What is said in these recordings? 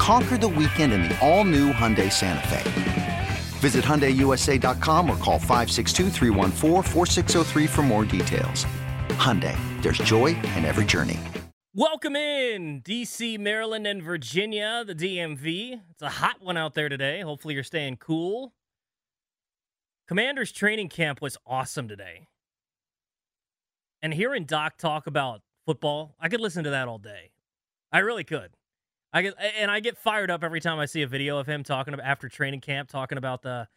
Conquer the weekend in the all new Hyundai Santa Fe. Visit HyundaiUSA.com or call 562 for more details. Hyundai, there's joy in every journey. Welcome in, DC, Maryland, and Virginia, the DMV. It's a hot one out there today. Hopefully, you're staying cool. Commanders training camp was awesome today. And hearing Doc talk about football, I could listen to that all day. I really could. I get and I get fired up every time I see a video of him talking about after training camp, talking about the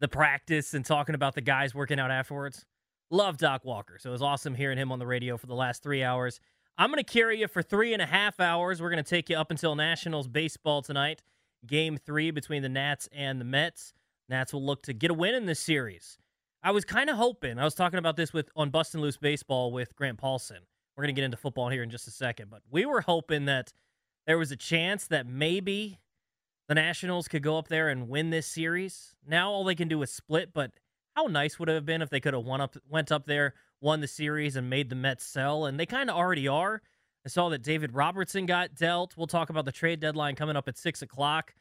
the practice and talking about the guys working out afterwards. Love Doc Walker. So it was awesome hearing him on the radio for the last three hours. I'm going to carry you for three and a half hours. We're going to take you up until Nationals baseball tonight. Game three between the Nats and the Mets. Nats will look to get a win in this series. I was kind of hoping. I was talking about this with on Bustin' Loose Baseball with Grant Paulson. We're going to get into football here in just a second, but we were hoping that there was a chance that maybe the Nationals could go up there and win this series. Now all they can do is split, but how nice would it have been if they could have won up went up there, won the series, and made the Mets sell? And they kind of already are. I saw that David Robertson got dealt. We'll talk about the trade deadline coming up at six o'clock.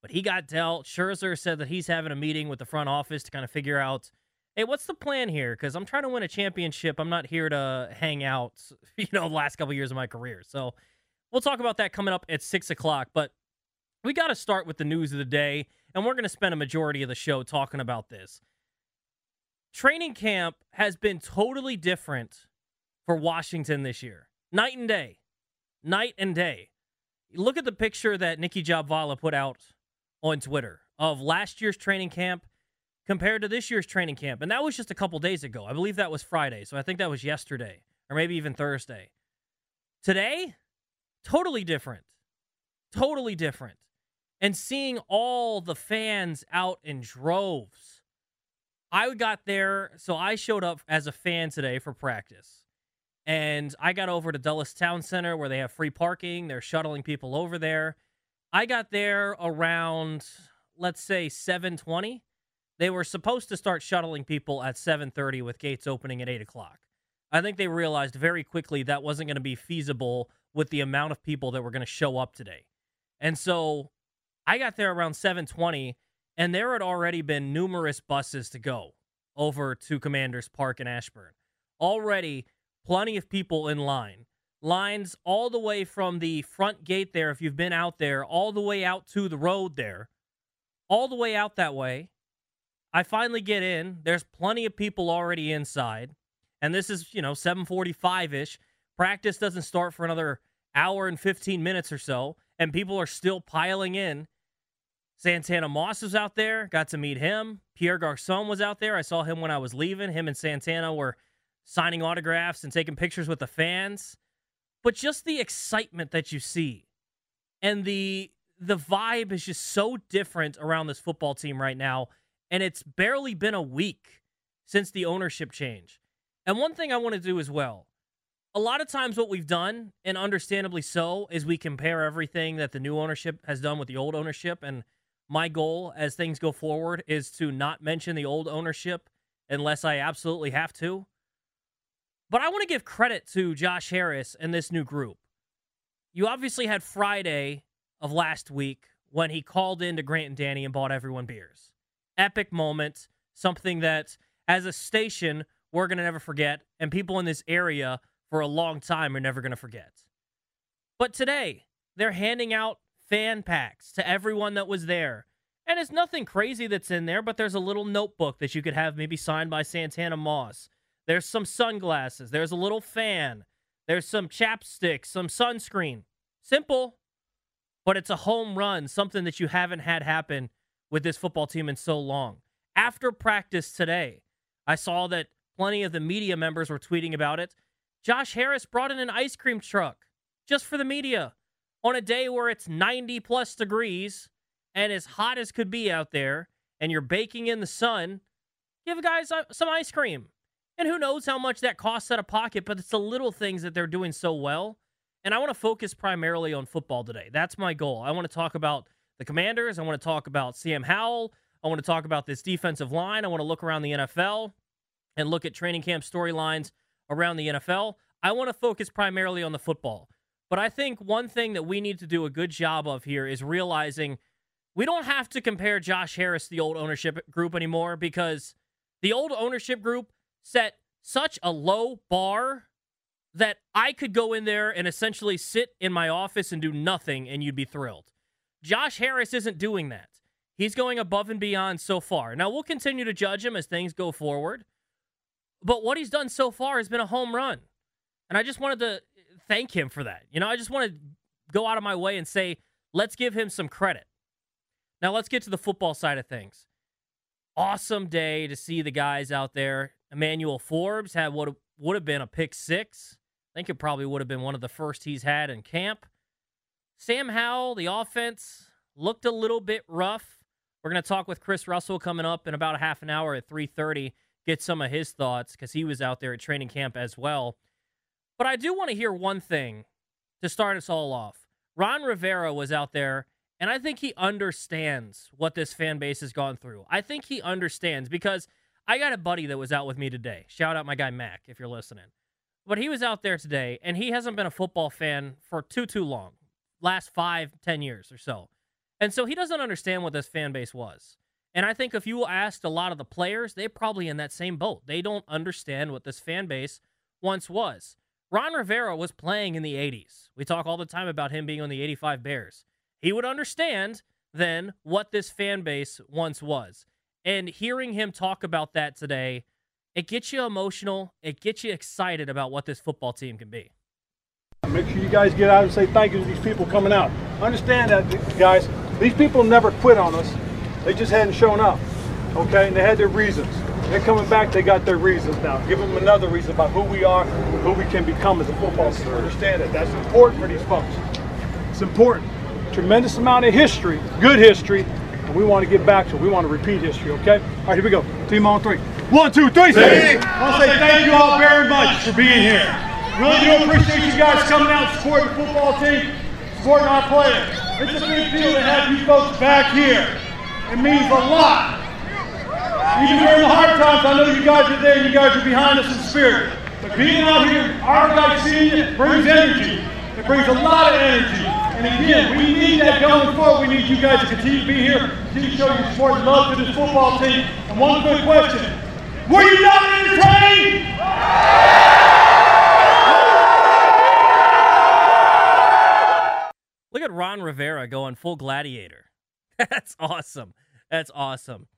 But he got dealt. Scherzer said that he's having a meeting with the front office to kind of figure out, hey, what's the plan here? Because I'm trying to win a championship. I'm not here to hang out, you know, the last couple years of my career. So We'll talk about that coming up at six o'clock, but we got to start with the news of the day, and we're going to spend a majority of the show talking about this. Training camp has been totally different for Washington this year. Night and day. Night and day. Look at the picture that Nicki Jhabvala put out on Twitter of last year's training camp compared to this year's training camp. And that was just a couple days ago. I believe that was Friday. So I think that was yesterday or maybe even Thursday. Today, Totally different. Totally different. And seeing all the fans out in droves. I got there, so I showed up as a fan today for practice. And I got over to Dulles Town Center where they have free parking. They're shuttling people over there. I got there around, let's say, 720. They were supposed to start shuttling people at 7:30 with gates opening at 8 o'clock. I think they realized very quickly that wasn't going to be feasible with the amount of people that were going to show up today. And so I got there around 7:20 and there had already been numerous buses to go over to Commanders Park in Ashburn. Already plenty of people in line. Lines all the way from the front gate there if you've been out there all the way out to the road there. All the way out that way. I finally get in. There's plenty of people already inside and this is, you know, 745-ish. Practice doesn't start for another hour and 15 minutes or so, and people are still piling in. Santana Moss was out there, got to meet him. Pierre Garcon was out there. I saw him when I was leaving. Him and Santana were signing autographs and taking pictures with the fans. But just the excitement that you see and the the vibe is just so different around this football team right now. And it's barely been a week since the ownership change. And one thing I want to do as well a lot of times, what we've done, and understandably so, is we compare everything that the new ownership has done with the old ownership. And my goal as things go forward is to not mention the old ownership unless I absolutely have to. But I want to give credit to Josh Harris and this new group. You obviously had Friday of last week when he called in to Grant and Danny and bought everyone beers. Epic moment, something that as a station we're going to never forget, and people in this area for a long time are never going to forget. But today, they're handing out fan packs to everyone that was there. And it's nothing crazy that's in there, but there's a little notebook that you could have maybe signed by Santana Moss. there's some sunglasses, there's a little fan, there's some chapstick, some sunscreen. Simple, but it's a home run, something that you haven't had happen with this football team in so long. After practice today, I saw that plenty of the media members were tweeting about it. Josh Harris brought in an ice cream truck just for the media on a day where it's 90 plus degrees and as hot as could be out there and you're baking in the sun. Give guys some ice cream. And who knows how much that costs out of pocket, but it's the little things that they're doing so well. And I want to focus primarily on football today. That's my goal. I want to talk about the commanders. I want to talk about Sam Howell. I want to talk about this defensive line. I want to look around the NFL and look at training camp storylines around the NFL. I want to focus primarily on the football. But I think one thing that we need to do a good job of here is realizing we don't have to compare Josh Harris to the old ownership group anymore because the old ownership group set such a low bar that I could go in there and essentially sit in my office and do nothing and you'd be thrilled. Josh Harris isn't doing that. He's going above and beyond so far. Now, we'll continue to judge him as things go forward. But what he's done so far has been a home run. And I just wanted to thank him for that. You know, I just want to go out of my way and say, let's give him some credit. Now, let's get to the football side of things. Awesome day to see the guys out there. Emmanuel Forbes had what would have been a pick six. I think it probably would have been one of the first he's had in camp. Sam Howell, the offense looked a little bit rough. We're going to talk with Chris Russell coming up in about a half an hour at 3:30. Get some of his thoughts because he was out there at training camp as well. But I do want to hear one thing to start us all off. Ron Rivera was out there, and I think he understands what this fan base has gone through. I think he understands because I got a buddy that was out with me today. Shout out my guy Mac if you're listening. But he was out there today, and he hasn't been a football fan for too too long, last five ten years or so, and so he doesn't understand what this fan base was. And I think if you asked a lot of the players, they're probably in that same boat. They don't understand what this fan base once was. Ron Rivera was playing in the 80s. We talk all the time about him being on the 85 Bears. He would understand then what this fan base once was. And hearing him talk about that today, it gets you emotional. It gets you excited about what this football team can be. Make sure you guys get out and say thank you to these people coming out. Understand that, guys, these people never quit on us. They just hadn't shown up, okay? And they had their reasons. They're coming back, they got their reasons now. Give them another reason about who we are, who we can become as a football team. Understand that. That's important for these folks. It's important. Tremendous amount of history, good history, and we want to get back to it. We want to repeat history, okay? All right, here we go. Team on three. One, two, three. I want to say thank you all very much for being here. Really do appreciate you guys coming out and supporting the football team, supporting our players. It's a big deal to have you folks back here. It means a lot. Even during the hard times, I know you guys are there you guys are behind us in spirit. But being out here, our guys seeing it brings energy. It brings a lot of energy. And again, we need that going forward. We need you guys to continue to be here, continue to show your support and love to this football team. And one quick question. Were you not entertained? Look at Ron Rivera going full gladiator. That's awesome. That's awesome.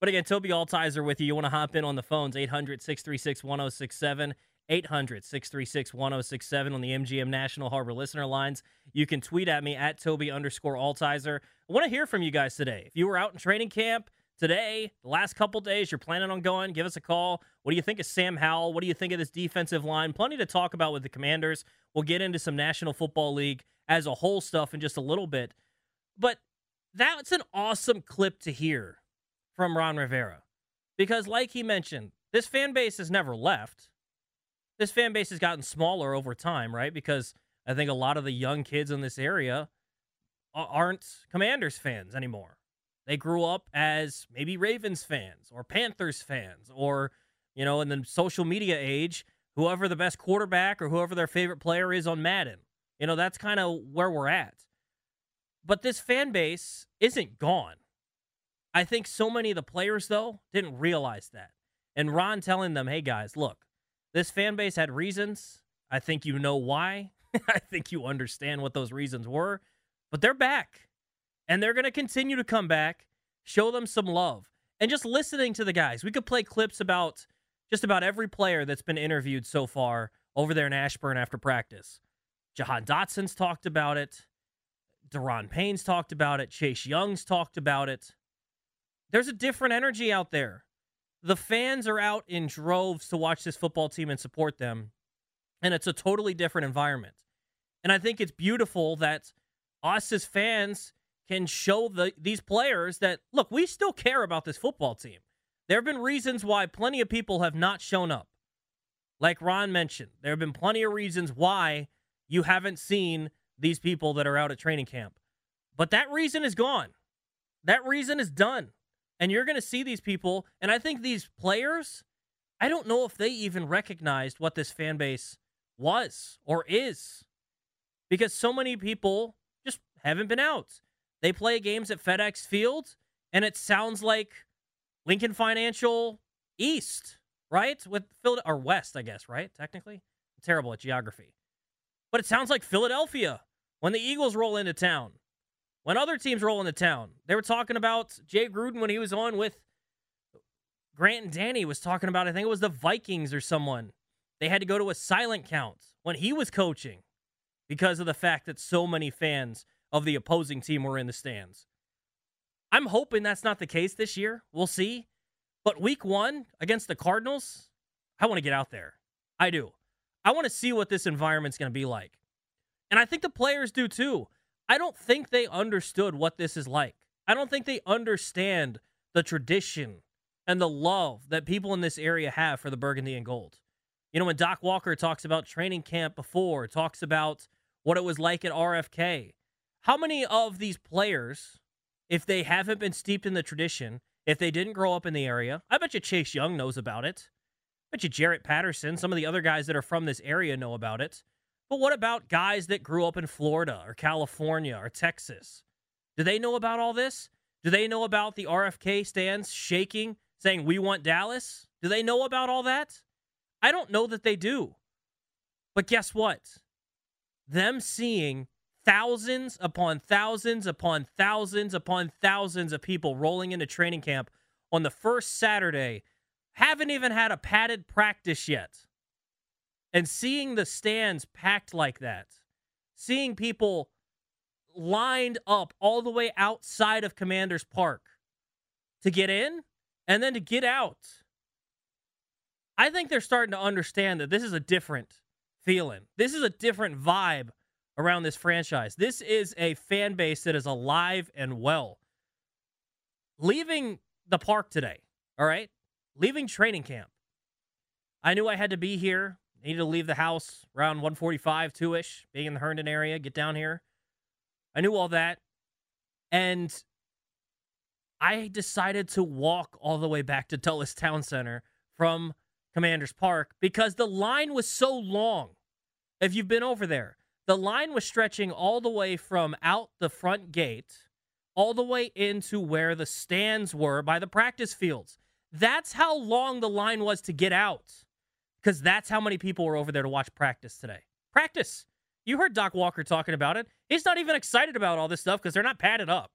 But again, Tobi Altizer with you. You want to hop in on the phones, 800 636 1067, 800 636 1067 on the MGM National Harbor listener lines. You can tweet at me at Tobi underscore Altizer. I want to hear from you guys today. If you were out in training camp today, the last couple days, you're planning on going, give us a call. What do you think of Sam Howell? What do you think of this defensive line? Plenty to talk about with the Commanders. We'll get into some National Football League as a whole stuff in just a little bit. But that's an awesome clip to hear from Ron Rivera. Because, like he mentioned, this fan base has never left. This fan base has gotten smaller over time, right? Because I think a lot of the young kids in this area aren't Commanders fans anymore. They grew up as maybe Ravens fans or Panthers fans or, you know, in the social media age, whoever the best quarterback or whoever their favorite player is on Madden. You know, that's kind of where we're at. But this fan base isn't gone. I think so many of the players, though, didn't realize that. And Ron telling them, hey, guys, look, this fan base had reasons. I think you know why. I think you understand what those reasons were. But they're back. And they're going to continue to come back, show them some love. And just listening to the guys, we could play clips about just about every player that's been interviewed so far over there in Ashburn after practice. Jahan Dotson's talked about it. Daron Payne's talked about it. Chase Young's talked about it. There's a different energy out there. The fans are out in droves to watch this football team and support them. And it's a totally different environment. And I think it's beautiful that us as fans can show the, these players that, look, we still care about this football team. There have been reasons why plenty of people have not shown up. Like Ron mentioned, there have been plenty of reasons why you haven't seen these people that are out at training camp. But that reason is gone. That reason is done. And you're going to see these people. And I think these players, I don't know if they even recognized what this fan base was or is because so many people just haven't been out. They play games at FedEx Field, and it sounds like Lincoln Financial East, right? With Phil or West, I guess, right? Technically, I'm terrible at geography, but it sounds like Philadelphia when the Eagles roll into town. When other teams roll into town, they were talking about Jay Gruden when he was on with Grant and Danny was talking about. I think it was the Vikings or someone. They had to go to a silent count when he was coaching because of the fact that so many fans of the opposing team were in the stands. I'm hoping that's not the case this year. We'll see. But week one against the Cardinals, I want to get out there. I do. I want to see what this environment's going to be like. And I think the players do too. I don't think they understood what this is like. I don't think they understand the tradition and the love that people in this area have for the burgundy and gold. You know, when Doc Walker talks about training camp before, talks about what it was like at RFK, how many of these players if they haven't been steeped in the tradition, if they didn't grow up in the area. I bet you Chase Young knows about it. I bet you Jarrett Patterson, some of the other guys that are from this area know about it. But what about guys that grew up in Florida or California or Texas? Do they know about all this? Do they know about the RFK stands shaking, saying, We want Dallas? Do they know about all that? I don't know that they do. But guess what? Them seeing thousands upon thousands upon thousands upon thousands of people rolling into training camp on the first Saturday, haven't even had a padded practice yet. And seeing the stands packed like that, seeing people lined up all the way outside of Commanders Park to get in and then to get out. I think they're starting to understand that this is a different feeling. This is a different vibe around this franchise. This is a fan base that is alive and well. Leaving the park today, all right? Leaving training camp. I knew I had to be here. Needed to leave the house around 145, 2 ish, being in the Herndon area, get down here. I knew all that. And I decided to walk all the way back to Dulles Town Center from Commanders Park because the line was so long. If you've been over there, the line was stretching all the way from out the front gate all the way into where the stands were by the practice fields. That's how long the line was to get out because that's how many people were over there to watch practice today. Practice. You heard Doc Walker talking about it. He's not even excited about all this stuff because they're not padded up.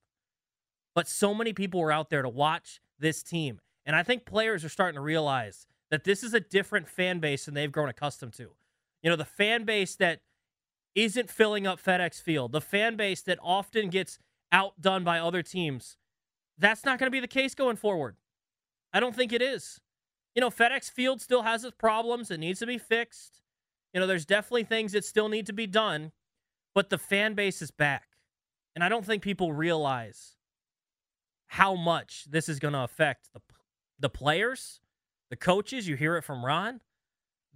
But so many people were out there to watch this team. And I think players are starting to realize that this is a different fan base than they've grown accustomed to. You know, the fan base that isn't filling up FedEx Field, the fan base that often gets outdone by other teams, that's not going to be the case going forward. I don't think it is. You know, FedEx Field still has its problems. It needs to be fixed. You know, there's definitely things that still need to be done, but the fan base is back. And I don't think people realize how much this is going to affect the, the players, the coaches. You hear it from Ron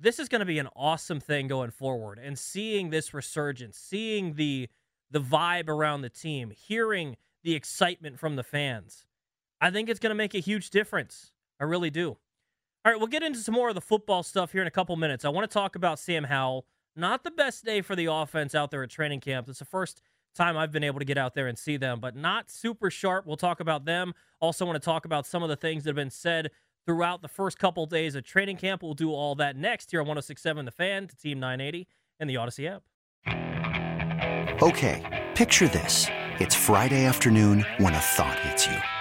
this is going to be an awesome thing going forward. And seeing this resurgence, seeing the the vibe around the team, hearing the excitement from the fans, I think it's going to make a huge difference. I really do. All right, we'll get into some more of the football stuff here in a couple minutes. I want to talk about Sam Howell. Not the best day for the offense out there at training camp. It's the first time I've been able to get out there and see them, but not super sharp. We'll talk about them. Also, want to talk about some of the things that have been said throughout the first couple days of training camp. We'll do all that next here on 1067 The Fan to Team 980 and the Odyssey app. Okay, picture this. It's Friday afternoon when a thought hits you.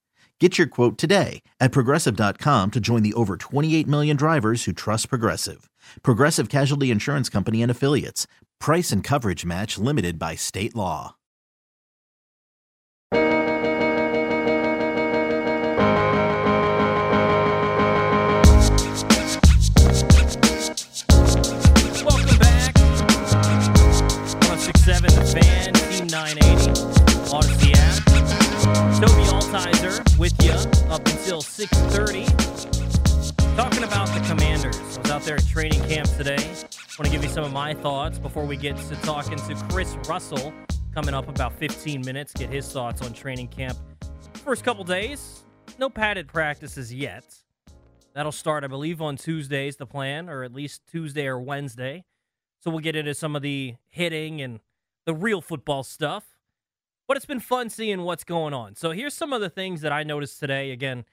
Get your quote today at progressive.com to join the over 28 million drivers who trust Progressive. Progressive Casualty Insurance Company and Affiliates. Price and coverage match limited by state law. Welcome back. 1067 The Fan, Team 980, Odyssey app. Tobi With you up until 6.30. Talking about the Commanders. I was out there at training camp today. want to give you some of my thoughts before we get to talking to Chris Russell coming up about 15 minutes. Get his thoughts on training camp. First couple days, no padded practices yet. That'll start, I believe, on Tuesdays, the plan, or at least Tuesday or Wednesday. So we'll get into some of the hitting and the real football stuff. But it's been fun seeing what's going on. So here's some of the things that I noticed today. Again,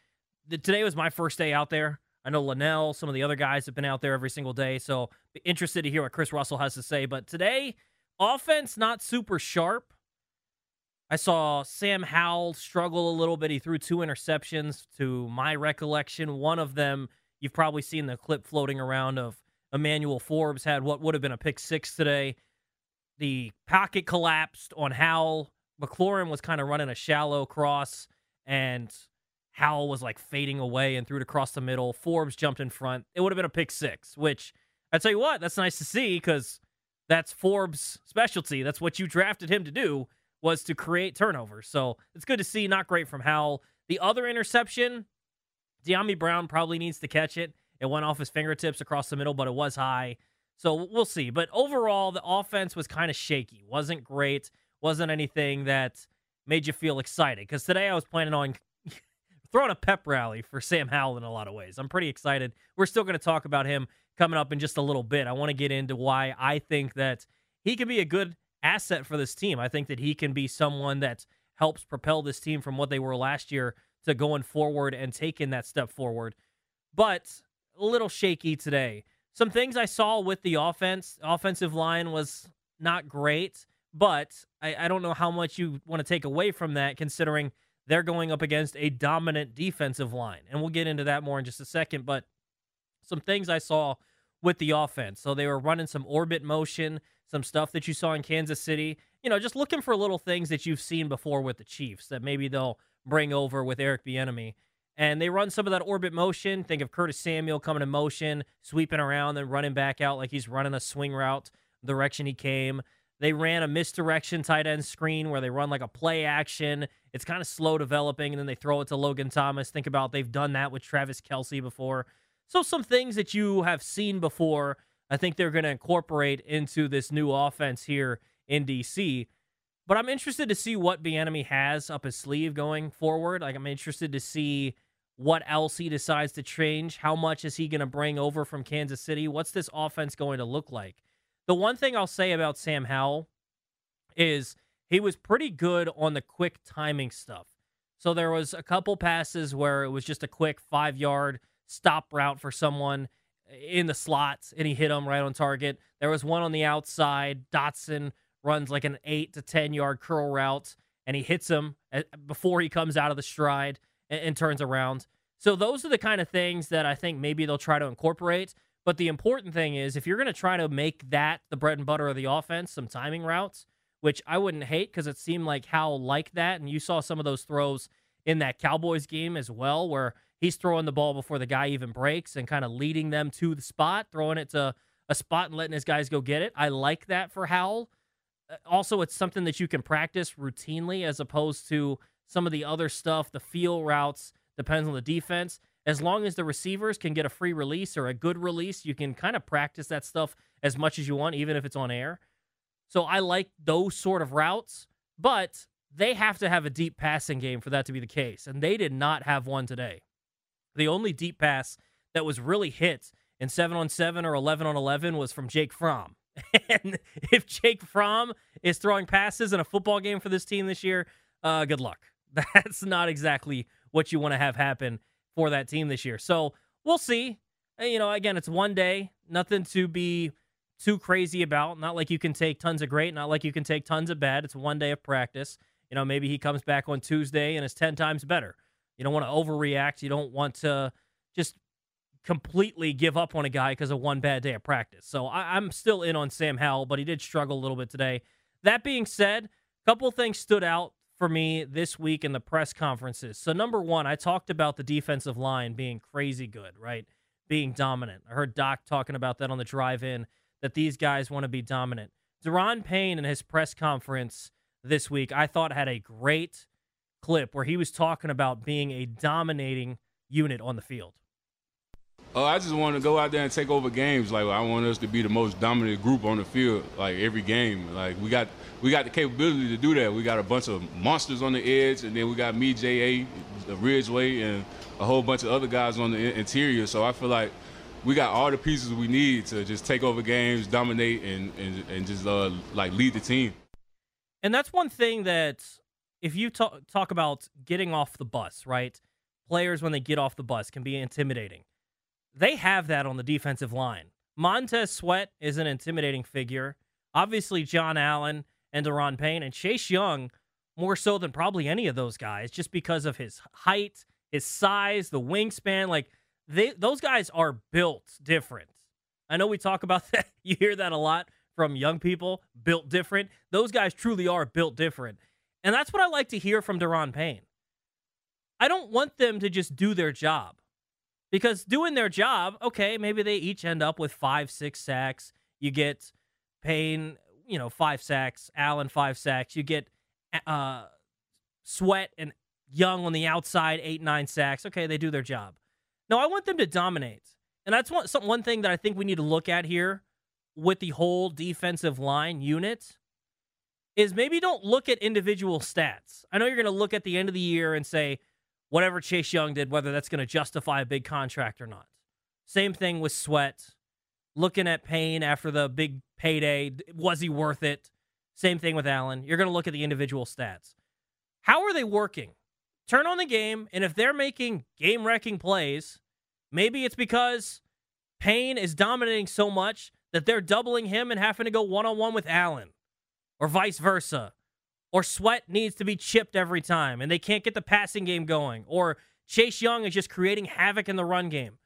the, today was my first day out there. I know Linnell, some of the other guys have been out there every single day. So be interested to hear what Chris Russell has to say. But today, offense not super sharp. I saw Sam Howell struggle a little bit. He threw two interceptions to my recollection. One of them, you've probably seen the clip floating around of Emmanuel Forbes had what would have been a pick six today. The pocket collapsed on Howell. McLaurin was kind of running a shallow cross, and Howell was like fading away and threw it across the middle. Forbes jumped in front. It would have been a pick six, which I tell you what, that's nice to see because that's Forbes' specialty. That's what you drafted him to do was to create turnovers. So it's good to see. Not great from Howell. The other interception, Dyami Brown probably needs to catch it. It went off his fingertips across the middle, but it was high. So we'll see. But overall, the offense was kind of shaky. Wasn't great. Wasn't anything that made you feel excited. Because today I was planning on throwing a pep rally for Sam Howell in a lot of ways. I'm pretty excited. We're still going to talk about him coming up in just a little bit. I want to get into why I think that he can be a good asset for this team. I think that he can be someone that helps propel this team from what they were last year to going forward and taking that step forward. But a little shaky today. Some things I saw with the offense, offensive line was not great, but I, I don't know how much you want to take away from that considering they're going up against a dominant defensive line. And we'll get into that more in just a second. But some things I saw with the offense. So they were running some orbit motion, some stuff that you saw in Kansas City. You know, just looking for little things that you've seen before with the Chiefs that maybe they'll bring over with Eric Bieniemy. And they run some of that orbit motion. Think of Curtis Samuel coming in motion, sweeping around, then running back out like he's running a swing route direction he came. They ran a misdirection tight end screen where they run like a play action. It's kind of slow developing, and then they throw it to Logan Thomas. Think about they've done that with Travis Kelce before. So some things that you have seen before, I think they're going to incorporate into this new offense here in DC. But I'm interested to see what Bieniemy has up his sleeve going forward. Like I'm interested to see what else he decides to change. How much is he going to bring over from Kansas City? What's this offense going to look like? The one thing I'll say about Sam Howell is he was pretty good on the quick timing stuff. So there was a couple passes where it was just a quick five yard stop route for someone in the slots and he hit them right on target. There was one on the outside. Dotson runs like an eight to 10 yard curl route and he hits him eh, before he comes out of the stride and, and turns around. So those are the kind of things that I think maybe they'll try to incorporate. But the important thing is if you're going to try to make that the bread and butter of the offense, some timing routes, which I wouldn't hate because it seemed like Howell liked that. And you saw some of those throws in that Cowboys game as well, where he's throwing the ball before the guy even breaks and kind of leading them to the spot, throwing it to a spot and letting his guys go get it. I like that for Howell. Uh, also, it's something that you can practice routinely as opposed to some of the other stuff, the feel routes, depends on the defense. As long as the receivers can get a free release or a good release, you can kind of practice that stuff as much as you want, even if it's on air. So I like those sort of routes, but they have to have a deep passing game for that to be the case. And they did not have one today. The only deep pass that was really hit in 7 on 7 or 11 on 11 was from Jake Fromm. and if Jake Fromm is throwing passes in a football game for this team this year, uh, good luck. That's not exactly what you want to have happen for that team this year. So we'll see. Uh, you know, again, it's one day, nothing to be too crazy about. Not like you can take tons of great, not like you can take tons of bad. It's one day of practice. You know, maybe he comes back on Tuesday and is 10 times better. You don't want to overreact. You don't want to just completely give up on a guy because of one bad day of practice. So I, am still in on Sam Howell, but he did struggle a little bit today. That being said, a couple things stood out for me this week in the press conferences. So number one, I talked about the defensive line being crazy good, right? Being dominant. I heard Doc talking about that on the drive in that these guys want to be dominant. Daron Payne in his press conference this week, I thought had a great clip where he was talking about being a dominating unit on the field. Oh, I just want to go out there and take over games. Like I want us to be the most dominant group on the field, like every game. Like we got we got the capability to do that. We got a bunch of monsters on the edge, and then we got me, Ja, Ridgeway, and a whole bunch of other guys on the interior. So I feel like we got all the pieces we need to just take over games, dominate, and and, and just uh, like lead the team. And that's one thing that if you talk talk about getting off the bus, right? Players when they get off the bus can be intimidating. They have that on the defensive line. Montez Sweat is an intimidating figure. Obviously, John Allen and Daron Payne and Chase Young more so than probably any of those guys, just because of his height, his size, the wingspan. Like they those guys are built different. I know we talk about that. You hear that a lot from young people, built different. Those guys truly are built different. And that's what I like to hear from Daron Payne. I don't want them to just do their job. Because doing their job, okay, maybe they each end up with five, six sacks. You get Payne, you know, five sacks, Allen, five sacks. You get uh, Sweat and Young on the outside, eight, nine sacks. Okay, they do their job. No, I want them to dominate. And that's one, some, one thing that I think we need to look at here with the whole defensive line unit is maybe don't look at individual stats. I know you're going to look at the end of the year and say, whatever Chase Young did, whether that's going to justify a big contract or not. Same thing with Sweat. Looking at Payne after the big payday, was he worth it? Same thing with Allen. You're going to look at the individual stats. How are they working? turn on the game, and if they're making game wrecking plays, maybe it's because Payne is dominating so much that they're doubling him and having to go one on one with Allen, or vice versa. Or Sweat needs to be chipped every time and they can't get the passing game going. Or Chase Young is just creating havoc in the run game.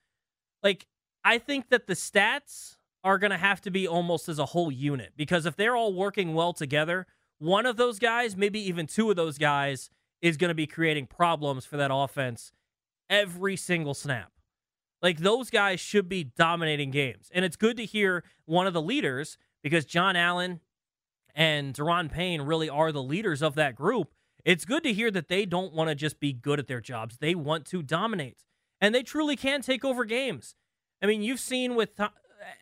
Like, I think that the stats are going to have to be almost as a whole unit because if they're all working well together, one of those guys, maybe even two of those guys, is going to be creating problems for that offense every single snap. Like those guys should be dominating games. And it's good to hear one of the leaders because John Allen and Daron Payne really are the leaders of that group. It's good to hear that they don't want to just be good at their jobs. They want to dominate. And they truly can take over games. I mean, you've seen with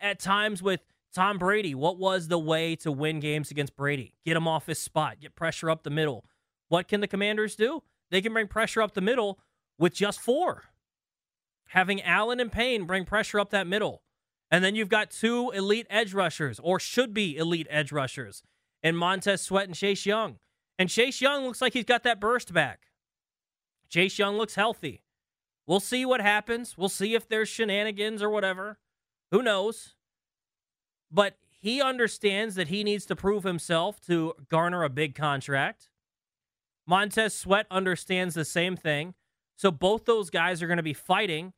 at times with Tom Brady, what was the way to win games against Brady? Get him off his spot, get pressure up the middle. What can the commanders do? They can bring pressure up the middle with just four. Having Allen and Payne bring pressure up that middle. And then you've got two elite edge rushers, or should be elite edge rushers, in Montez Sweat and Chase Young. And Chase Young looks like he's got that burst back. Chase Young looks healthy. We'll see what happens. We'll see if there's shenanigans or whatever. Who knows? But he understands that he needs to prove himself to garner a big contract. Montez Sweat understands the same thing. So both those guys are going to be fighting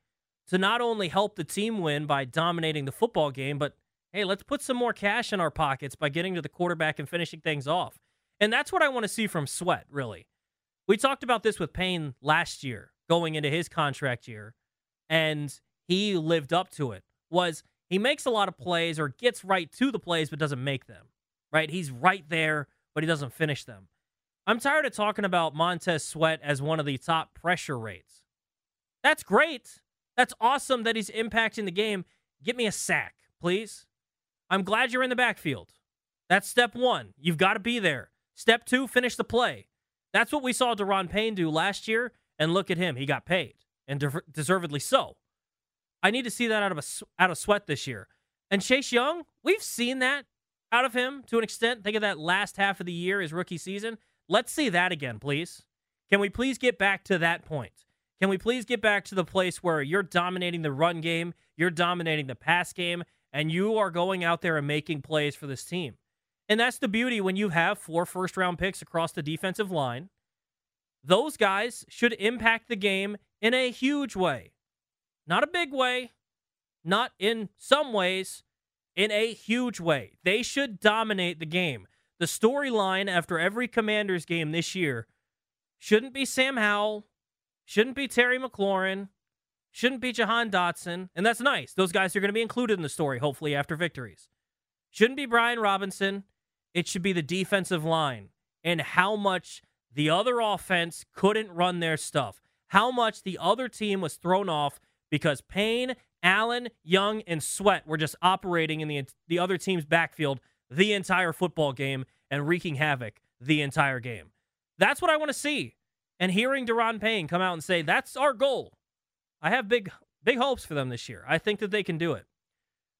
to not only help the team win by dominating the football game, but hey, let's put some more cash in our pockets by getting to the quarterback and finishing things off. And that's what I want to see from Sweat, really. We talked about this with Payne last year, going into his contract year, and he lived up to it. Was he makes a lot of plays or gets right to the plays but doesn't make them. Right? He's right there, but he doesn't finish them. I'm tired of talking about Montez Sweat as one of the top pressure rates. That's great. That's awesome that he's impacting the game. Get me a sack, please. I'm glad you're in the backfield. That's step one. You've got to be there. Step two, finish the play. That's what we saw Daron Payne do last year, and look at him. He got paid, and de- deservedly so. I need to see that out of a, out of sweat this year. And Chase Young, we've seen that out of him to an extent. Think of that last half of the year, his rookie season. Let's see that again, please. Can we please get back to that point? Can we please get back to the place where you're dominating the run game, you're dominating the pass game, and you are going out there and making plays for this team? And that's the beauty when you have four first round picks across the defensive line. Those guys should impact the game in a huge way. Not a big way, not in some ways, in a huge way. They should dominate the game. The storyline after every Commanders game this year shouldn't be Sam Howell, Shouldn't be Terry McLaurin. Shouldn't be Jahan Dotson. And that's nice. Those guys are going to be included in the story, hopefully, after victories. Shouldn't be Brian Robinson. It should be the defensive line and how much the other offense couldn't run their stuff. How much the other team was thrown off because Payne, Allen, Young, and Sweat were just operating in the, the other team's backfield the entire football game and wreaking havoc the entire game. That's what I want to see. And hearing Daron Payne come out and say, that's our goal. I have big, big hopes for them this year. I think that they can do it.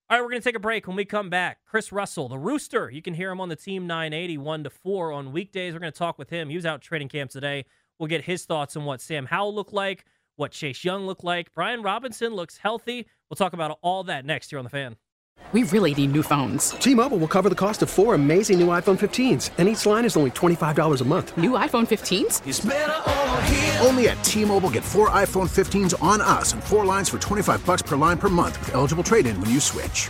All right, we're going to take a break. When we come back, Chris Russell, the Rooster. You can hear him on the Team 980, 1 to 4 on weekdays. We're going to talk with him. He was out training camp today. We'll get his thoughts on what Sam Howell looked like, what Chase Young looked like. Brian Robinson looks healthy. We'll talk about all that next here on The Fan. We really need new phones. T Mobile will cover the cost of four amazing new iPhone 15s, and each line is only $25 a month. New iPhone 15s? Only at T Mobile get four iPhone 15s on us and four lines for 25 bucks per line per month with eligible trade in when you switch.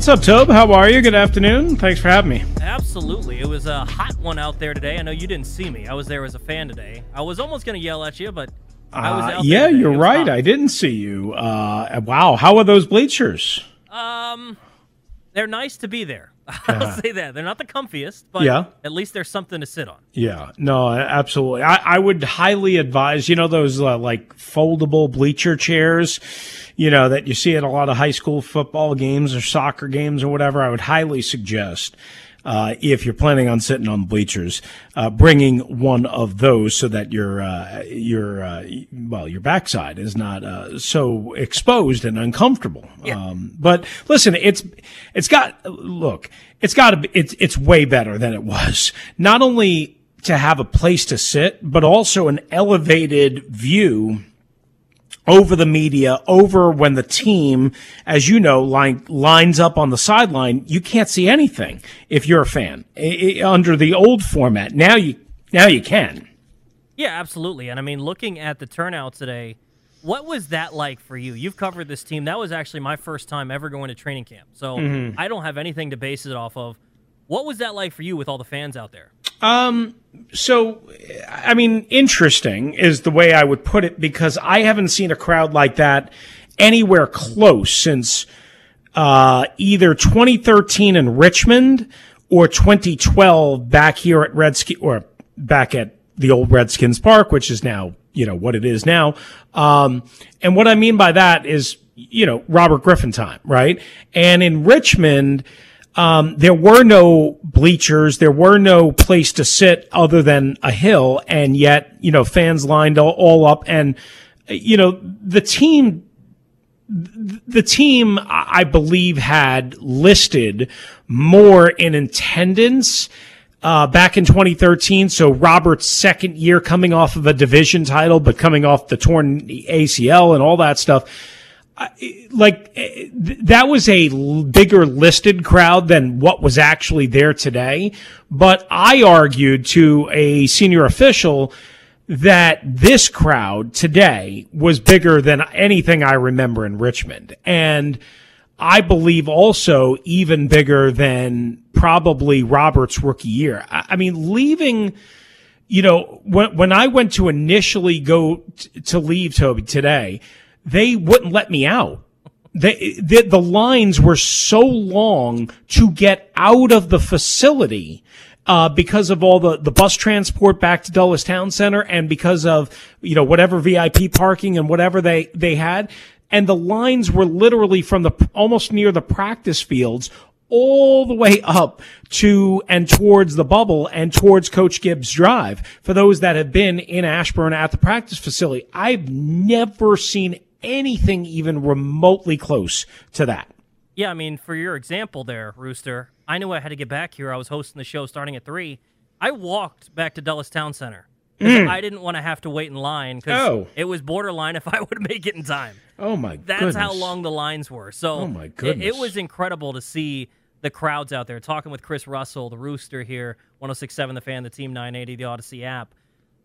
What's going on? What's up, Tobe? How are you? Good afternoon. Thanks for having me. Absolutely. It was a hot one out there today. I know you didn't see me. I was there as a fan today. I was almost going to yell at you, but I was Uh, out yeah, today. you're right. hot. I didn't see you. Uh, wow. How are those bleachers? Um, they're nice to be there. I'll say that. They're not the comfiest, but Yeah. at least there's something to sit on. Yeah, no, absolutely. I, I would highly advise, you know, those uh, like foldable bleacher chairs, you know, that you see at a lot of high school football games or soccer games or whatever. I would highly suggest, uh, if you're planning on sitting on bleachers, uh, bringing one of those so that your, uh, your, uh, well, your backside is not, uh, so exposed and uncomfortable. Um, but listen, it's, it's got, look, it's got to be, it's, it's way better than it was. Not only to have a place to sit, but also an elevated view over the media, over when the team, as you know, line, lines up on the sideline, you can't see anything if you're a fan I- I- under the old format. Now you, now you can. Yeah, absolutely. And I mean, looking at the turnout today, what was that like for you? You've covered this team. That was actually my first time ever going to training camp. So Mhm. I don't have anything to base it off of. What was that like for you with all the fans out there? Um, so, I mean, interesting is the way I would put it because I haven't seen a crowd like that anywhere close since uh, either 2013 in Richmond or 2012 back here at Redskins or back at the old Redskins Park, which is now you know what it is now. Um, and what I mean by that is you know Robert Griffin time, right? And in Richmond um, there were no bleachers, there were no place to sit other than a hill, and yet you know fans lined all, all up, and you know the team. The team, I believe, had listed more in attendance uh, back in 2013. So Robert's second year coming off of a division title, but coming off the torn ACL and all that stuff like eh, that was a bigger listed crowd than what was actually there today. But I argued to a senior official that this crowd today was bigger than anything I remember in Richmond. And I believe also even bigger than probably Robert's rookie year. I, mean, leaving, you know, when, when I went to initially go t- to leave Tobi today, they wouldn't let me out. The, the lines were so long to get out of the facility uh, because of all the, the bus transport back to Dulles Town Center and because of, you know, whatever VIP parking and whatever they, they had. And the lines were literally from the, almost near the practice fields all the way up to and towards the bubble and towards Coach Gibbs Drive. For those that have been in Ashburn at the practice facility, I've never seen anything even remotely close to that. Yeah, I mean, for your example there, Rooster, I knew I had to get back here. I was hosting the show starting at 3. I walked back to Dulles Town Center Mm. I didn't want to have to wait in line because Oh. it was borderline if I would make it in time. Oh my god. That's how long the lines were. So Oh, my it- It, was incredible to see the crowds out there. Talking with Chris Russell, the Rooster here, 1067 The Fan, the Team 980, the Audacy app.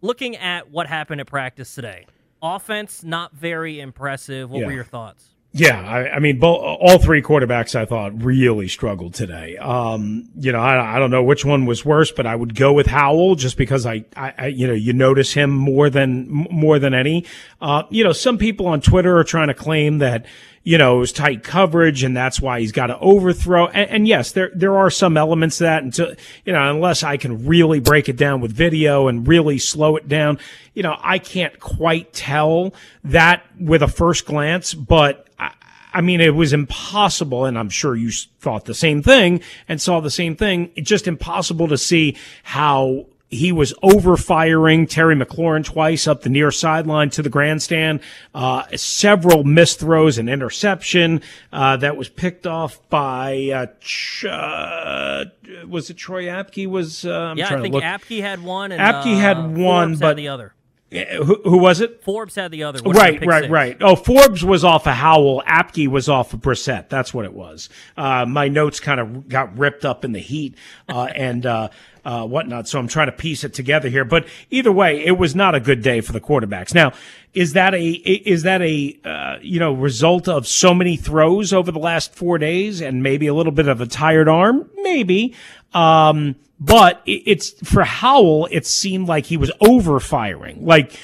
Looking at what happened at practice today, offense not very impressive. What were your thoughts? Yeah, I, I mean, bo- all three quarterbacks I thought really struggled today. Um, you know, I, I don't know which one was worse, but I would go with Howell just because I, I, I you know, you notice him more than more than any. Uh, you know, some people on Twitter are trying to claim that you know it was tight coverage and that's why he's got to overthrow. And, and yes, there there are some elements that. Until you know, unless I can really break it down with video and really slow it down, you know, I can't quite tell that with a first glance, but. I, I mean, it was impossible, and I'm sure you thought the same thing and saw the same thing. It's just impossible to see how he was overfiring Terry McLaurin twice up the near sideline to the grandstand. Uh, several missed throws and interception uh, that was picked off by uh, Ch- uh, was it Troy Apke? Was uh, I'm yeah, I think. Apke had one and Apke uh, had one, Forbes but the other. Who, who, was it? Forbes had the other. One. Right, right, six? right. Oh, Forbes was off of Howell. Apke was off of Brissett. That's what it was. Uh, my notes kind of got ripped up in the heat uh, and uh, uh, whatnot. So I'm trying to piece it together here. But either way, it was not a good day for the quarterbacks. Now, is that a is that a uh, you know result of so many throws over the last four days and maybe a little bit of a tired arm? Maybe. Um, but it's for Howell, it seemed like he was over firing, like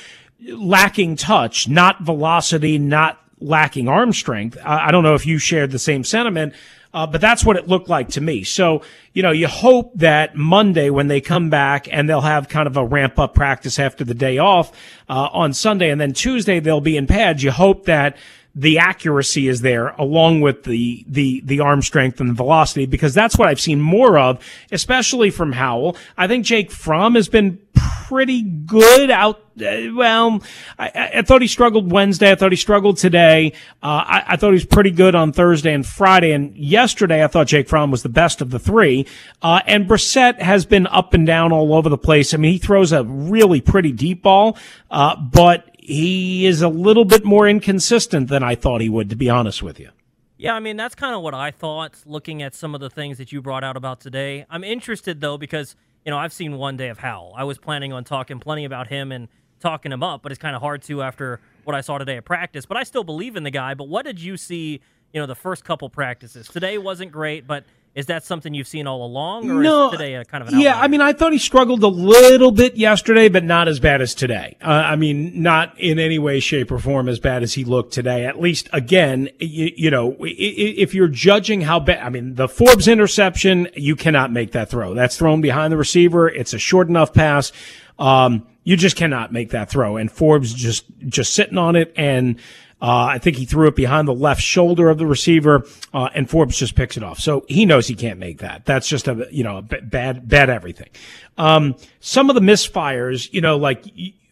lacking touch, not velocity, not lacking arm strength. I, don't know if you shared the same sentiment, uh, but that's what it looked like to me. So, you know, you hope that Monday when they come back and they'll have kind of a ramp up practice after the day off uh, on Sunday, and then Tuesday they'll be in pads. You hope that the accuracy is there along with the, the, the arm strength and the velocity because that's what I've seen more of, especially from Howell. I think Jake Fromm has been pretty good out. Uh, well, I, I, thought he struggled Wednesday. I thought he struggled today. Uh, I, I, thought he was pretty good on Thursday and Friday. And yesterday, I thought Jake Fromm was the best of the three. Uh, and Brissett has been up and down all over the place. I mean, he throws a really pretty deep ball, uh, but he is a little bit more inconsistent than I thought he would, to be honest with you. Yeah, I mean, that's kind of what I thought looking at some of the things that you brought out about today. I'm interested, though, because, you know, I've seen one day of Howell. I was planning on talking plenty about him and talking him up, but it's kind of hard to after what I saw today at practice. But I still believe in the guy. But what did you see, you know, the first couple practices? Today wasn't great, but is that something you've seen all along, or no, is today a kind of an Yeah, I mean, I thought he struggled a little bit yesterday, but not as bad as today. Uh, I mean, not in any way, shape, or form as bad as he looked today. At least, again, you, you know, if you're judging how bad, I mean, the Forbes interception, you cannot make that throw. That's thrown behind the receiver. It's a short enough pass. Um, you just cannot make that throw. And Forbes just, just sitting on it and, uh, I think he threw it behind the left shoulder of the receiver, uh, and Forbes just picks it off. So he knows he can't make that. That's just a, you know, a bad, bad everything. Um, some of the misfires, you know, like,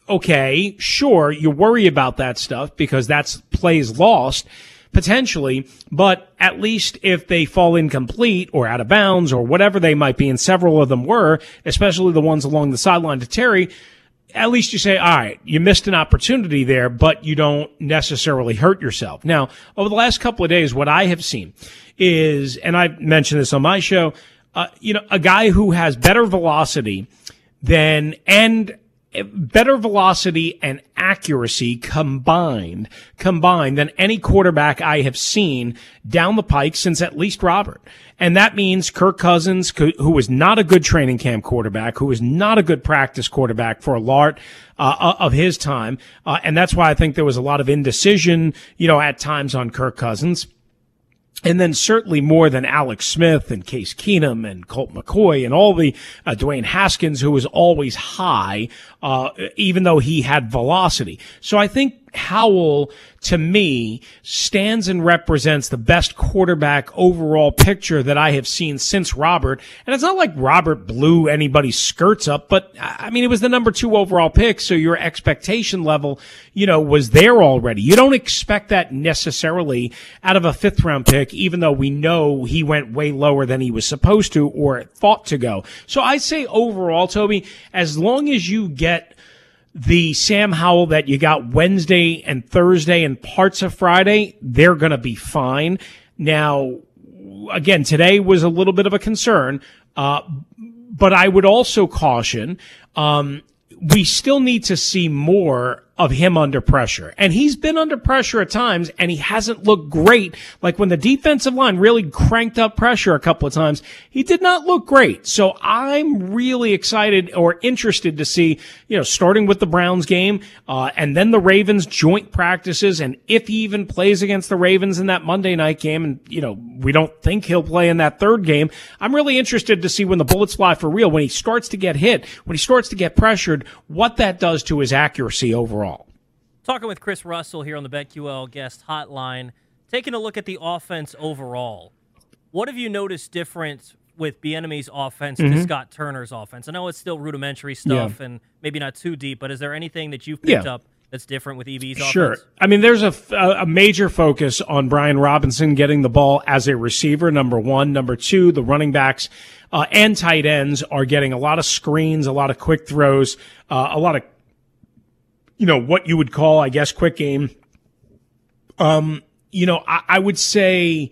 okay, sure, you worry about that stuff because that's plays lost potentially, but at least if they fall incomplete or out of bounds or whatever they might be, and several of them were, especially the ones along the sideline to Terry, at least you say, all right, you missed an opportunity there, but you don't necessarily hurt yourself. Now, over the last couple of days, what I have seen is, and I've mentioned this on my show, uh, you know, a guy who has better velocity than, and better velocity and accuracy combined, combined than any quarterback I have seen down the pike since at least Robert. And that means Kirk Cousins, who was not a good training camp quarterback, who was not a good practice quarterback for a lot uh, of his time. Uh, and that's why I think there was a lot of indecision, you know, at times on Kirk Cousins and then certainly more than Alex Smith and Case Keenum and Colt McCoy and all the uh, Dwayne Haskins, who was always high, uh, even though he had velocity. So I think Howell, to me, stands and represents the best quarterback overall picture that I have seen since Robert. And it's not like Robert blew anybody's skirts up, but I mean, it was the number two overall pick. So your expectation level, you know, was there already. You don't expect that necessarily out of a fifth round pick, even though we know he went way lower than he was supposed to or thought to go. So I say overall, Tobi, as long as you get the Sam Howell that you got Wednesday and Thursday and parts of Friday, they're going to be fine. Now, again, today was a little bit of a concern, uh, but I would also caution, um, we still need to see more of him under pressure. And he's been under pressure at times and he hasn't looked great. Like when the defensive line really cranked up pressure a couple of times, he did not look great. So I'm really excited or interested to see, you know, starting with the Browns game, uh, and then the Ravens joint practices. And if he even plays against the Ravens in that Monday night game, and, you know, we don't think he'll play in that third game, I'm really interested to see when the bullets fly for real, when he starts to get hit, when he starts to get pressured, what that does to his accuracy overall. Talking with Chris Russell here on the BetQL guest hotline, taking a look at the offense overall. What have you noticed different with Bieniemy's offense mm-hmm. to Scott Turner's offense? I know it's still rudimentary stuff yeah. and maybe not too deep, but is there anything that you've picked yeah. up that's different with EB's offense? Sure. I mean, there's a, a major focus on Brian Robinson getting the ball as a receiver, number one. Number two, the running backs uh, and tight ends are getting a lot of screens, a lot of quick throws, uh, a lot of you know, what you would call, I guess, quick game. Um, you know, I, I would say,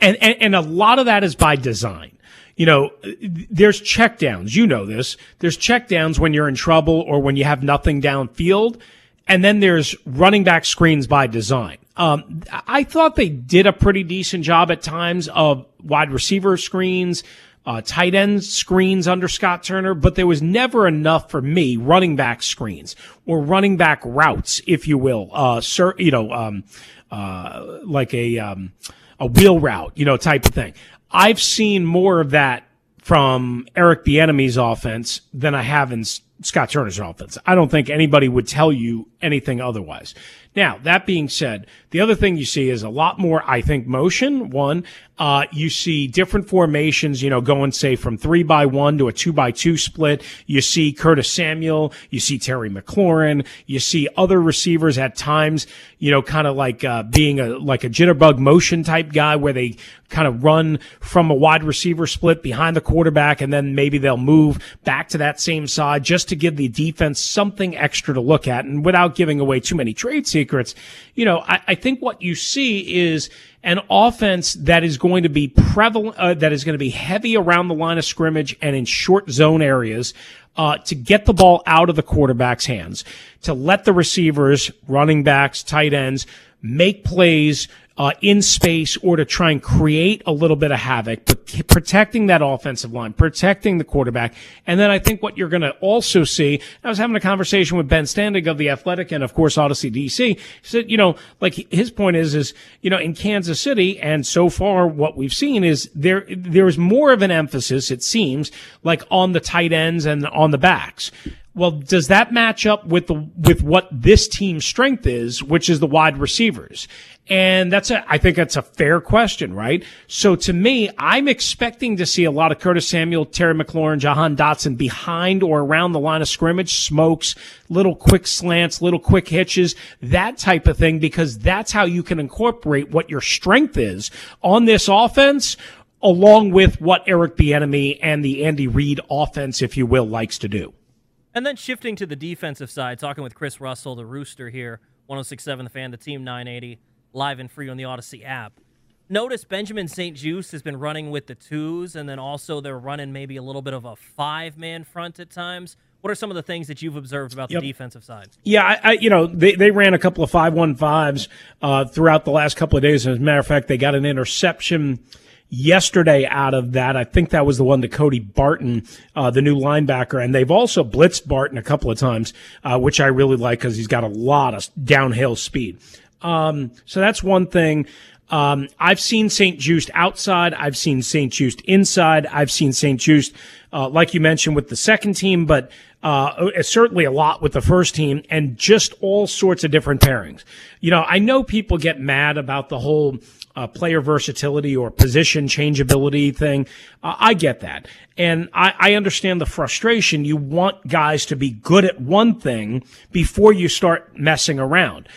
and, and, and a lot of that is by design. You know, there's checkdowns. You know this. There's checkdowns when you're in trouble or when you have nothing downfield. And then there's running back screens by design. Um, I thought they did a pretty decent job at times of wide receiver screens, uh, tight end screens under Scott Turner, but there was never enough for me running back screens or running back routes, if you will. Uh, sir, you know, um, uh, like a, um, a wheel route, you know, type of thing. I've seen more of that from Eric Bieniemy's offense than I have in Scott Turner's offense. I don't think anybody would tell you anything otherwise. Now, that being said, the other thing you see is a lot more, I think, motion. One, uh, you see different formations, you know, going, say, from three by one to a two by two split. You see Curtis Samuel. You see Terry McLaurin. You see other receivers at times, you know, kind of like, uh, being a, like a jitterbug motion type guy where they kind of run from a wide receiver split behind the quarterback and then maybe they'll move back to that same side just to give the defense something extra to look at. And without giving away too many trade secrets, you know, I, I think what you see is an offense that is going to be prevalent, uh, that is going to be heavy around the line of scrimmage and in short zone areas. Uh, to get the ball out of the quarterback's hands, to let the receivers, running backs, tight ends make plays uh, in space or to try and create a little bit of havoc, but protecting that offensive line, protecting the quarterback. And then I think what you're going to also see, I was having a conversation with Ben Standig of the Athletic and of course Audacy DC. Said, you know, like his point is, is, you know, in Kansas City and so far what we've seen is there, there's more of an emphasis, it seems, like on the tight ends and on the backs. Well, does that match up with the with what this team's strength is, which is the wide receivers? And that's a, I think that's a fair question, right? So to me, I'm expecting to see a lot of Curtis Samuel, Terry McLaurin, Jahan Dotson behind or around the line of scrimmage, smokes, little quick slants, little quick hitches, that type of thing, because that's how you can incorporate what your strength is on this offense along with what Eric Bieniemy and the Andy Reid offense, if you will, likes to do. And then shifting to the defensive side, talking with Chris Russell, the Rooster here, 1067 The Fan, the Team 980, live and free on the Audacy app. Notice Benjamin St-Juste has been running with the twos, and then also they're running maybe a little bit of a five man front at times. What are some of the things that you've observed about yep. the defensive side? Yeah, I, I, you know they, they ran a couple of five one fives uh, throughout the last couple of days. As a matter of fact, they got an interception yesterday out of that. I think that was the one to Cody Barton, uh, the new linebacker. And they've also blitzed Barton a couple of times, uh, which I really like because he's got a lot of downhill speed. Um, so that's one thing. Um, I've seen St-Juste outside. I've seen St-Juste inside. I've seen St-Juste, uh, like you mentioned with the second team, but, uh, certainly a lot with the first team and just all sorts of different pairings. You know, I know people get mad about the whole, uh, player versatility or position changeability thing. Uh, I get that. And I, I understand the frustration. You want guys to be good at one thing before you start messing around.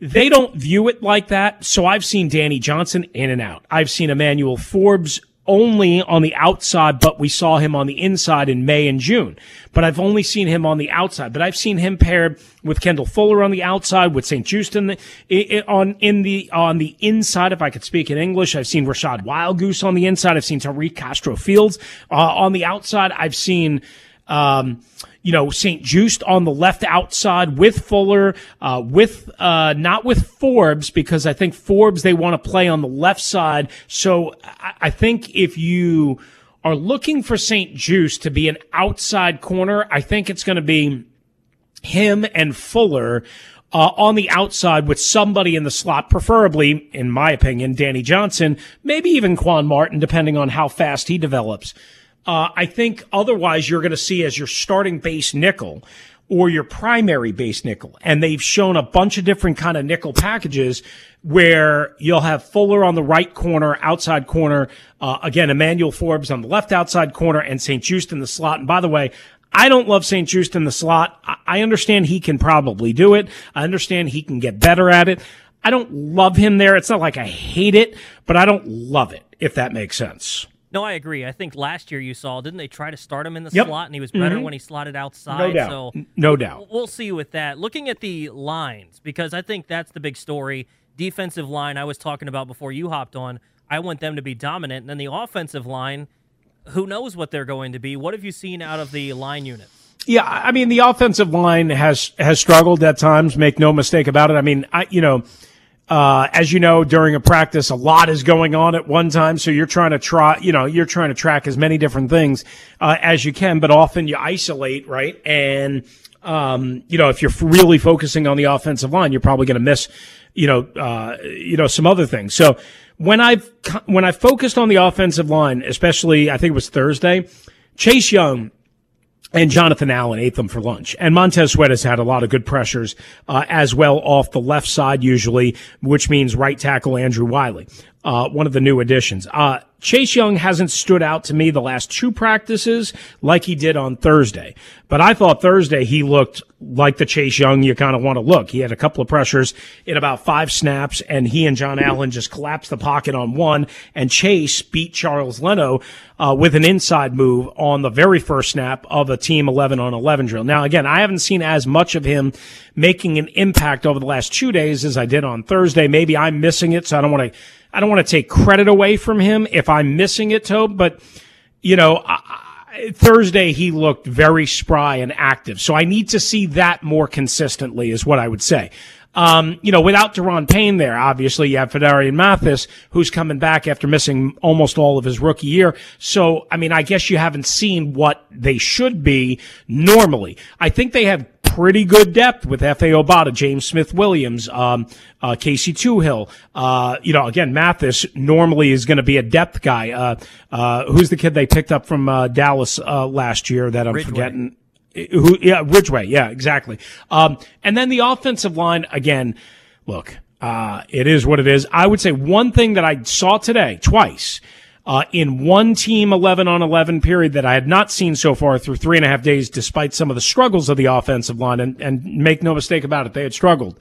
They don't view it like that. So I've seen Danny Johnson in and out. I've seen Emmanuel Forbes only on the outside, but we saw him on the inside in May and June. But I've only seen him on the outside. But I've seen him paired with Kendall Fuller on the outside, with St-Juste in the, on in the on the inside. If I could speak in English, I've seen Rachad Wildgoose on the inside. I've seen Tariq Castro Fields uh, on the outside. I've seen. Um, you know, St-Juste on the left outside with Fuller, uh, with, uh, not with Forbes, because I think Forbes, they want to play on the left side. So I, I think if you are looking for St-Juste to be an outside corner, I think it's going to be him and Fuller uh, on the outside with somebody in the slot, preferably, in my opinion, Danny Johnson, maybe even Quan Martin, depending on how fast he develops. Uh, I think otherwise you're going to see as your starting base nickel or your primary base nickel. And they've shown a bunch of different kind of nickel packages where you'll have Fuller on the right corner, outside corner. Uh, again, Emmanuel Forbes on the left outside corner and St-Juste in the slot. And by the way, I don't love St-Juste in the slot. I understand he can probably do it. I understand he can get better at it. I don't love him there. It's not like I hate it, but I don't love it, if that makes sense. No, I agree. I think last year you saw, didn't they try to start him in the Yep. slot, and he was better Mhm. when he slotted outside. No doubt. So No doubt. we'll see with that. Looking at the lines, because I think that's the big story. Defensive line, I was talking about before you hopped on. I want them to be dominant, and then the offensive line, who knows what they're going to be? What have you seen out of the line units? Yeah, I mean the offensive line has has struggled at times. Make no mistake about it. I mean, I you know, uh, as you know, during a practice, a lot is going on at one time. So you're trying to try, you know, you're trying to track as many different things uh, as you can. But often you isolate, right? And um, you know, if you're really focusing on the offensive line, you're probably going to miss, you know, uh, you know, some other things. So when I've when I focused on the offensive line, especially I think it was Thursday, Chase Young and Jonathan Allen ate them for lunch. And Montez Sweat has had a lot of good pressures uh, as well off the left side usually, which means right tackle Andrew Wylie, uh, one of the new additions. Uh, Chase Young hasn't stood out to me the last two practices like he did on Thursday. But I thought Thursday he looked like the Chase Young you kind of want to look. He had a couple of pressures in about five snaps and he and John Allen just collapsed the pocket on one and Chase beat Charles Leno uh, with an inside move on the very first snap of a team 11 on 11 drill. Now again, I haven't seen as much of him making an impact over the last two days as I did on Thursday. Maybe I'm missing it, so I don't want to I don't want to take credit away from him if I'm missing it, Tobe, but you know, I, Thursday he looked very spry and active. So I need to see that more consistently is what I would say. Um, you know, without Daron Payne there, obviously you have Phidarian Mathis, who's coming back after missing almost all of his rookie year. So, I mean, I guess you haven't seen what they should be normally. I think they have pretty good depth with Efe Obada, James Smith Williams, um, uh, Casey Toohill. Uh, you know, again, Mathis normally is going to be a depth guy. Uh, uh, who's the kid they picked up from uh, Dallas uh, last year that I'm Ridgeway. forgetting? Who? Yeah, Ridgeway. Yeah, exactly. Um, and then the offensive line again. Look, uh, it is what it is. I would say one thing that I saw today twice. Uh, in one team 11 on 11 period that I had not seen so far through three and a half days, despite some of the struggles of the offensive line. And, and make no mistake about it, they had struggled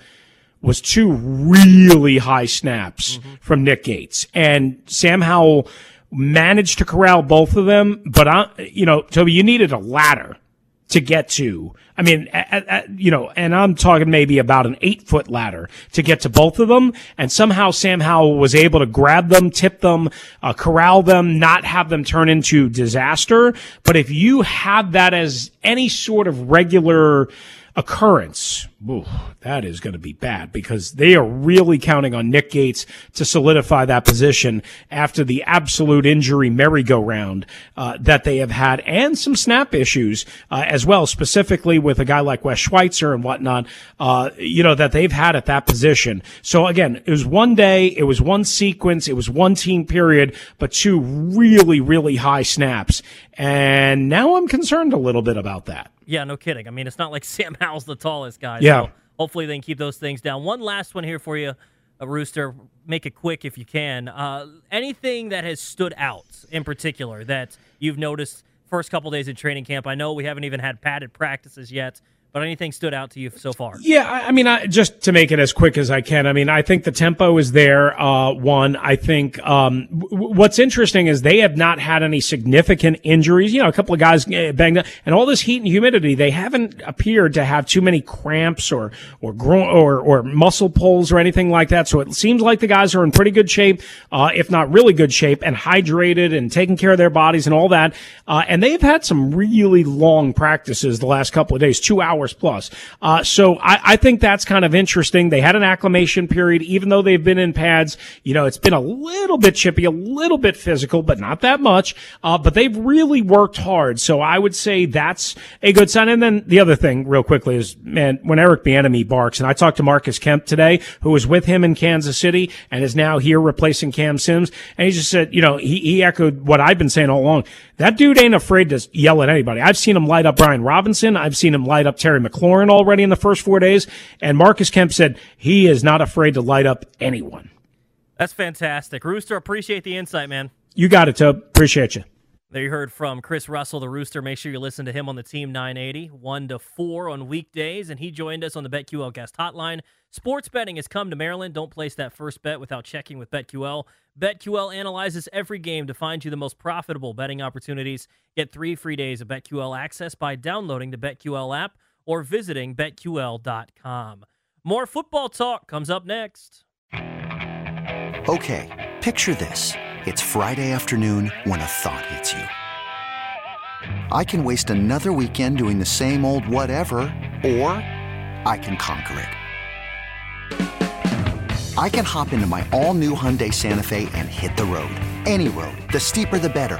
was two really high snaps from Nick Gates and Sam Howell managed to corral both of them. But I, you know, Tobi, you needed a ladder to get to. I mean, at, at, you know, and I'm talking maybe about an eight foot ladder to get to both of them. And somehow Sam Howell was able to grab them, tip them, uh, corral them, not have them turn into disaster. But if you have that as any sort of regular occurrence, ooh, that is going to be bad because they are really counting on Nick Gates to solidify that position after the absolute injury merry-go-round uh, that they have had and some snap issues uh, as well, specifically with a guy like Wes Schweitzer and whatnot, uh, you know, that they've had at that position. So again, it was one day, it was one sequence, it was one team period, but two really, really high snaps. And now I'm concerned a little bit about that. Yeah, no kidding. I mean, it's not like Sam Howell's the tallest guy. Yeah. So hopefully they can keep those things down. One last one here for you, uh, Rooster. Make it quick if you can. Uh, anything that has stood out in particular that you've noticed first couple days of training camp? I know we haven't even had padded practices yet, but anything stood out to you so far? Yeah, I I mean, I, just to make it as quick as I can. I mean, I think the tempo is there. Uh, one, I think um, w- what's interesting is they have not had any significant injuries. You know, a couple of guys eh, banged up, and all this heat and humidity, they haven't appeared to have too many cramps or or or or muscle pulls or anything like that. So it seems like the guys are in pretty good shape, uh, if not really good shape, and hydrated and taking care of their bodies and all that. Uh, and they've had some really long practices the last couple of days, two hours plus. Uh, so I, I think that's kind of interesting. They had an acclimation period, even though they've been in pads. You know, it's been a little bit chippy, a little bit physical, but not that much. Uh, but they've really worked hard. So I would say that's a good sign. And then the other thing, real quickly, is man, when Eric Bieniemy barks, and I talked to Marcus Kemp today, who was with him in Kansas City and is now here replacing Cam Sims, and he just said, you know, he, he echoed what I've been saying all along. That dude ain't afraid to yell at anybody. I've seen him light up Brian Robinson. I've seen him light up Terry McLaurin already in the first four days. And Marcus Kemp said he is not afraid to light up anyone. That's fantastic. Rooster, appreciate the insight, man. You got it, Tobe. Appreciate you. There you heard from Chris Russell, the Rooster. Make sure you listen to him on the Team 980, 1 to 4 on weekdays. And he joined us on the BetQL guest hotline. Sports betting has come to Maryland. Don't place that first bet without checking with BetQL. BetQL analyzes every game to find you the most profitable betting opportunities. Get three free days of BetQL access by downloading the BetQL app or visiting BetQL.com. More football talk comes up next. Okay, picture this. It's Friday afternoon when a thought hits you. I can waste another weekend doing the same old whatever, or I can conquer it. I can hop into my all new Hyundai Santa Fe and hit the road. Any road. The steeper, the better.